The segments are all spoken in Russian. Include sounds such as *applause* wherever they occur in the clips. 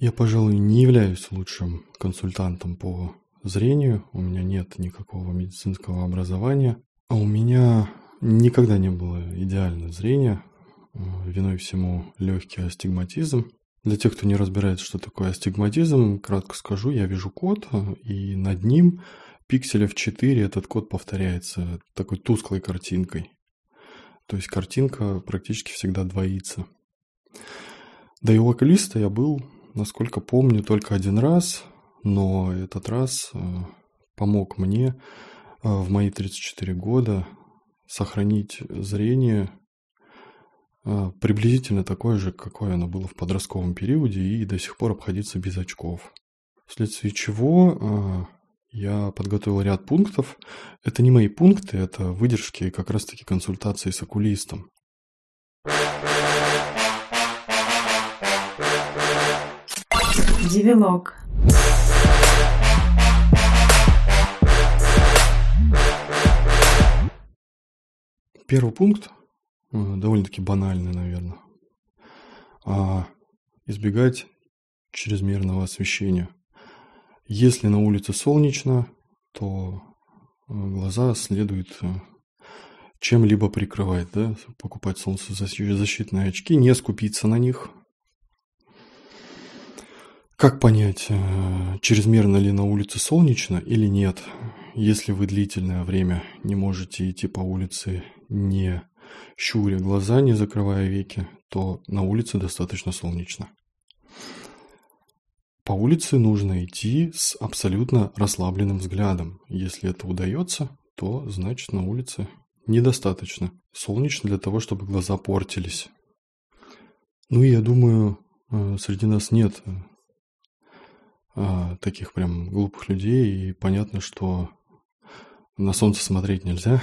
Я, пожалуй, не являюсь лучшим консультантом по зрению. У меня нет никакого медицинского образования. А у меня никогда не было идеального зрения. Виной всему легкий астигматизм. Для тех, кто не разбирается, что такое астигматизм, кратко скажу, я вижу код, и над ним пикселя в 4 этот код повторяется такой тусклой картинкой. То есть картинка практически всегда двоится. Да и у окулиста я был насколько помню, только один раз, но этот раз э, помог мне э, в мои 34 года сохранить зрение э, приблизительно такое же, какое оно было в подростковом периоде, и до сих пор обходиться без очков. Вследствие чего я подготовил ряд пунктов. Это не мои пункты, это выдержки как раз-таки консультации с окулистом. Девилог. Первый пункт, э, довольно-таки банальный, наверное, а избегать чрезмерного освещения. Если на улице солнечно, то э, глаза следует э, чем-либо прикрывать, да, покупать солнцезащитные очки, не скупиться на них, как понять, э, чрезмерно ли на улице солнечно или нет? Если вы длительное время не можете идти по улице, не щуря глаза, не закрывая веки, то на улице достаточно солнечно. По улице нужно идти с абсолютно расслабленным взглядом. Если это удается, то значит на улице недостаточно солнечно для того, чтобы глаза портились. Ну и я думаю, э, среди нас нет а, таких прям глупых людей, и понятно, что на солнце смотреть нельзя,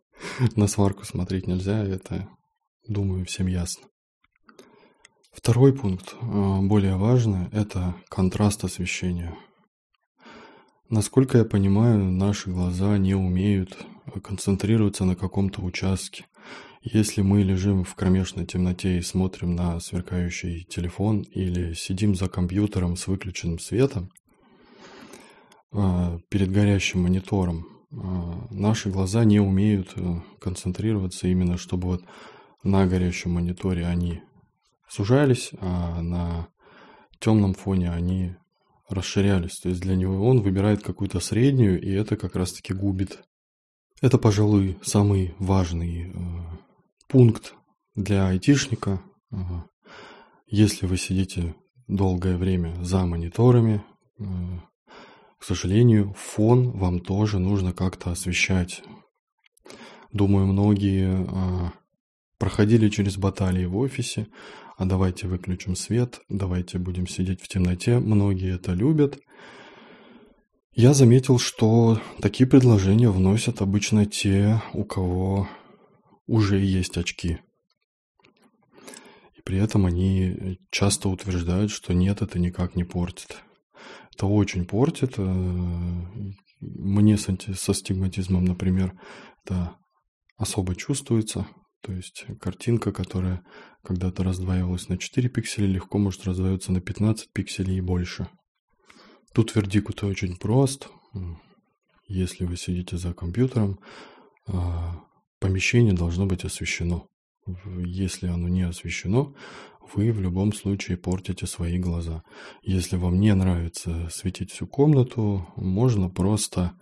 *laughs* на сварку смотреть нельзя, это, думаю, всем ясно. Второй пункт, а, более важный, это контраст освещения. Насколько я понимаю, наши глаза не умеют концентрироваться на каком-то участке. Если мы лежим в кромешной темноте и смотрим на сверкающий телефон или сидим за компьютером с выключенным светом а, перед горящим монитором, а, наши глаза не умеют э, концентрироваться именно, чтобы вот на горящем мониторе они сужались, а на темном фоне они расширялись. То есть для него он выбирает какую-то среднюю, и это как раз-таки губит. Это, пожалуй, самый важный э, пункт для айтишника. Если вы сидите долгое время за мониторами, э, к сожалению, фон вам тоже нужно как-то освещать. Думаю, многие а, проходили через баталии в офисе, а давайте выключим свет, давайте будем сидеть в темноте. Многие это любят. Я заметил, что такие предложения вносят обычно те, у кого уже есть очки. И при этом они часто утверждают, что нет, это никак не портит. Это очень портит. Э, мне со стигматизмом, например, это особо чувствуется. То есть картинка, которая когда-то раздваивалась на 4 пикселя, легко может раздвоиться на 15 пикселей и больше. Тут вердикт очень прост. Если вы сидите за компьютером, а, помещение должно быть освещено. Если оно не освещено, вы в любом случае портите свои глаза. Если вам не нравится светить всю комнату, можно просто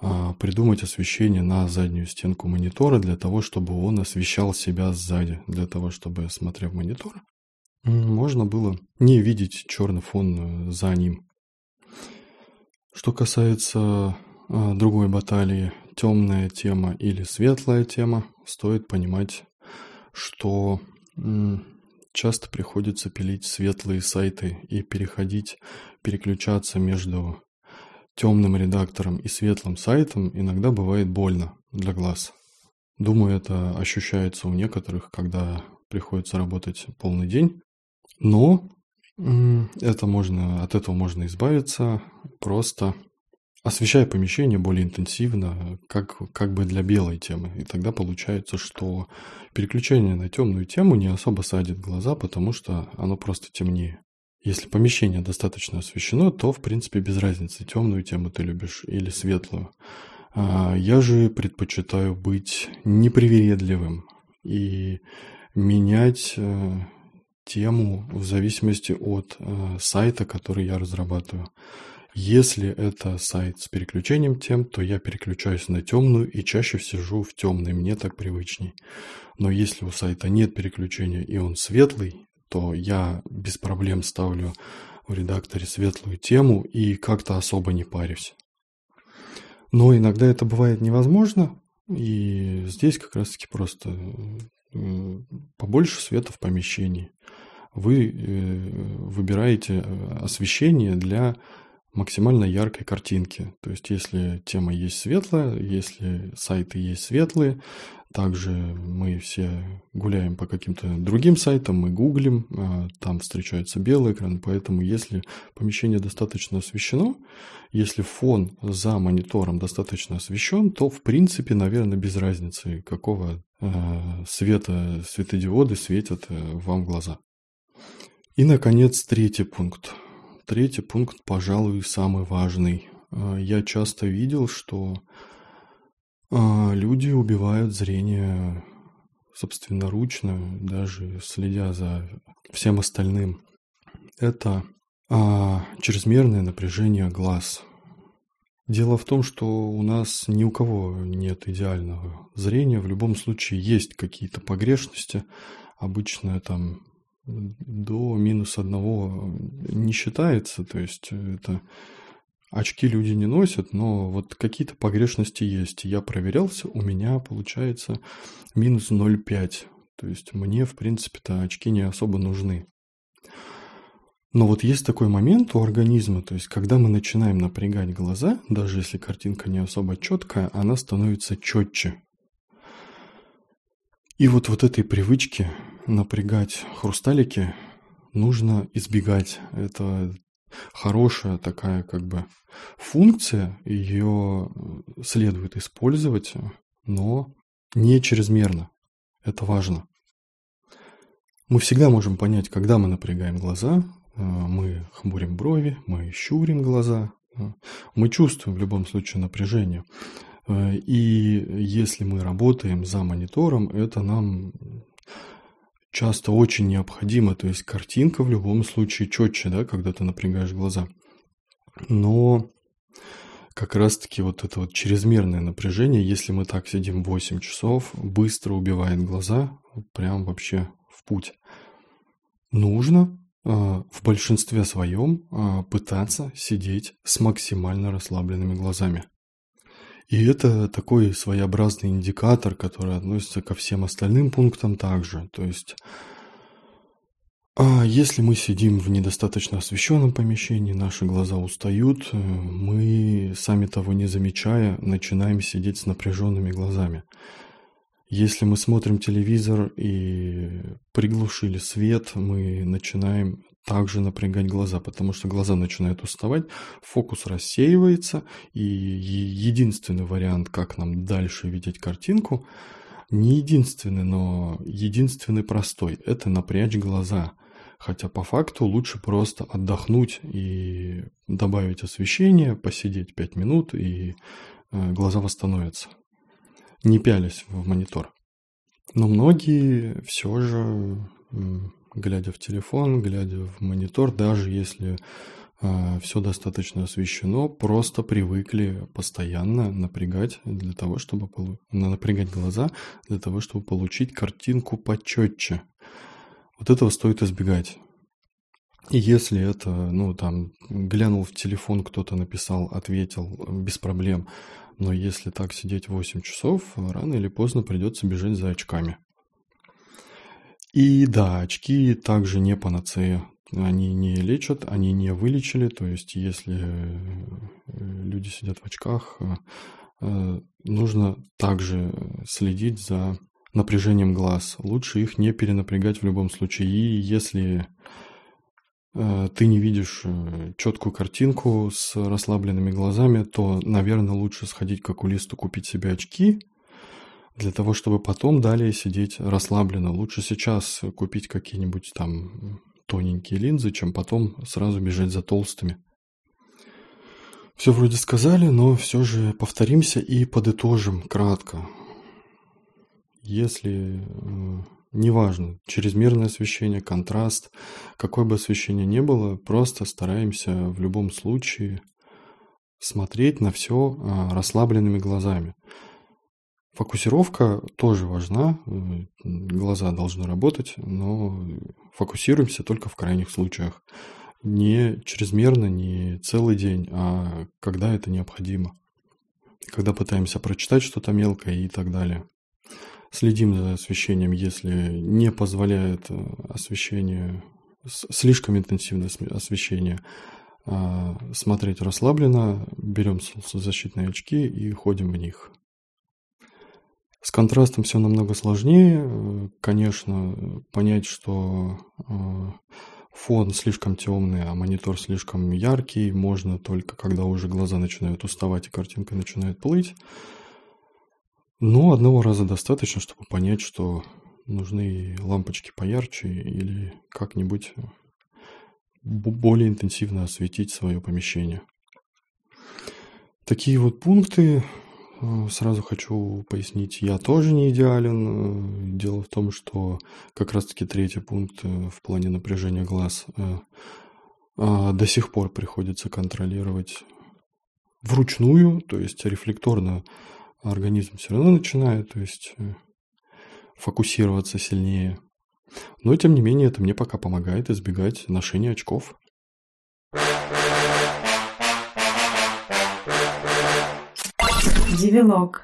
а, придумать освещение на заднюю стенку монитора для того, чтобы он освещал себя сзади, для того, чтобы, смотря в монитор, можно было не видеть черный фон э, за ним. Что касается а, другой баталии темная тема или светлая тема, стоит понимать, что часто приходится пилить светлые сайты и переходить, переключаться между темным редактором и светлым сайтом иногда бывает больно для глаз. Думаю, это ощущается у некоторых, когда приходится работать полный день. Но это можно, от этого можно избавиться, просто освещая помещение более интенсивно, как, как бы для белой темы. И тогда получается, что переключение на темную тему не особо садит глаза, потому что оно просто темнее. Если помещение достаточно освещено, то, в принципе, без разницы, темную тему ты любишь или светлую. А, я же предпочитаю быть непривередливым и менять э, тему в зависимости от э, сайта, который я разрабатываю. Если это сайт с переключением тем, то я переключаюсь на темную и чаще сижу в темной, мне так привычней. Но если у сайта нет переключения и он светлый, то я без проблем ставлю в редакторе светлую тему и как-то особо не парюсь. Но иногда это бывает невозможно, и здесь как раз-таки просто побольше света в помещении. Вы э, выбираете э, освещение для максимально яркой картинки. То есть, если тема есть светлая, если сайты есть светлые, также мы все гуляем по каким-то другим сайтам, мы гуглим, а, там встречается белый экран, поэтому если помещение достаточно освещено, если фон за монитором достаточно освещен, то в принципе, наверное, без разницы, какого а, света светодиоды светят э, вам в глаза. И, наконец, третий пункт. Третий пункт, пожалуй, самый важный. А, я часто видел, что а, люди убивают зрение собственноручно, даже следя за всем остальным. Это а, чрезмерное напряжение глаз. Дело в том, что у нас ни у кого нет идеального зрения. В любом случае есть какие-то погрешности. Обычно там до минус одного не считается. То есть это Очки люди не носят, но вот какие-то погрешности есть. Я проверялся, у меня получается минус 0,5. То есть мне, в принципе-то, очки не особо нужны. Но вот есть такой момент у организма, то есть когда мы начинаем напрягать глаза, даже если картинка не особо четкая, она становится четче. И вот, вот этой привычки напрягать хрусталики нужно избегать. Это хорошая такая как бы функция, ее следует использовать, но не чрезмерно. Это важно. Мы всегда можем понять, когда мы напрягаем глаза, э, мы хмурим брови, мы щурим глаза, э, мы чувствуем в любом случае напряжение. Э, и если мы работаем за монитором, это нам часто очень необходимо. То есть картинка в любом случае четче, да, когда ты напрягаешь глаза. Но как раз-таки вот это вот чрезмерное напряжение, если мы так сидим 8 часов, быстро убивает глаза, прям вообще в путь. Нужно э, в большинстве своем э, пытаться сидеть с максимально расслабленными глазами. И это такой своеобразный индикатор, который относится ко всем остальным пунктам также. То есть, а если мы сидим в недостаточно освещенном помещении, наши глаза устают, э, мы, сами того не замечая, начинаем сидеть с напряженными глазами. Если мы смотрим телевизор и приглушили свет, мы начинаем также напрягать глаза, потому что глаза начинают уставать, фокус рассеивается, и единственный вариант, как нам дальше видеть картинку, не единственный, но единственный простой, это напрячь глаза. Хотя по факту лучше просто отдохнуть и добавить освещение, посидеть 5 минут, и э, глаза восстановятся не пялись в монитор. Но многие все же, глядя в телефон, глядя в монитор, даже если э, а, все достаточно освещено, просто привыкли постоянно напрягать для того, чтобы полу... напрягать глаза для того, чтобы получить картинку почетче. Вот этого стоит избегать. И если это, ну, там, глянул в телефон, кто-то написал, ответил, без проблем, но если так сидеть 8 часов, рано или поздно придется бежать за очками. И да, очки также не панацея. Они не лечат, они не вылечили. То есть, если э, люди сидят в очках, э, э, нужно также следить за напряжением глаз. Лучше их не перенапрягать в любом случае. И если ты не видишь четкую картинку с расслабленными глазами, то, наверное, лучше сходить к окулисту, купить себе очки, для того, чтобы потом далее сидеть расслабленно. Лучше сейчас купить какие-нибудь там тоненькие линзы, чем потом сразу бежать за толстыми. Все вроде сказали, но все же повторимся и подытожим кратко. Если э, неважно, чрезмерное освещение, контраст, какое бы освещение ни было, просто стараемся в любом случае смотреть на все э, расслабленными глазами. Фокусировка тоже важна, глаза должны работать, но фокусируемся только в крайних случаях. Не чрезмерно, не целый день, а когда это необходимо. Когда пытаемся прочитать что-то мелкое и так далее. Следим за освещением, если не позволяет э, освещение, слишком интенсивное освещение, а смотреть расслабленно, берем солнцезащитные очки и ходим в них. С контрастом все намного сложнее. Конечно, понять, что э, фон слишком темный, а монитор слишком яркий, можно только когда уже глаза начинают уставать и картинка начинает плыть. Но одного раза достаточно, чтобы понять, что нужны лампочки поярче или как-нибудь более интенсивно осветить свое помещение. Такие вот пункты Э, сразу хочу пояснить, я тоже не идеален. Э, дело в том, что как раз-таки третий пункт э, в плане напряжения глаз до сих пор приходится контролировать вручную, то есть рефлекторно организм все равно начинает, то есть фокусироваться сильнее. Но, тем не менее, это мне пока помогает избегать ношения очков. Девилог.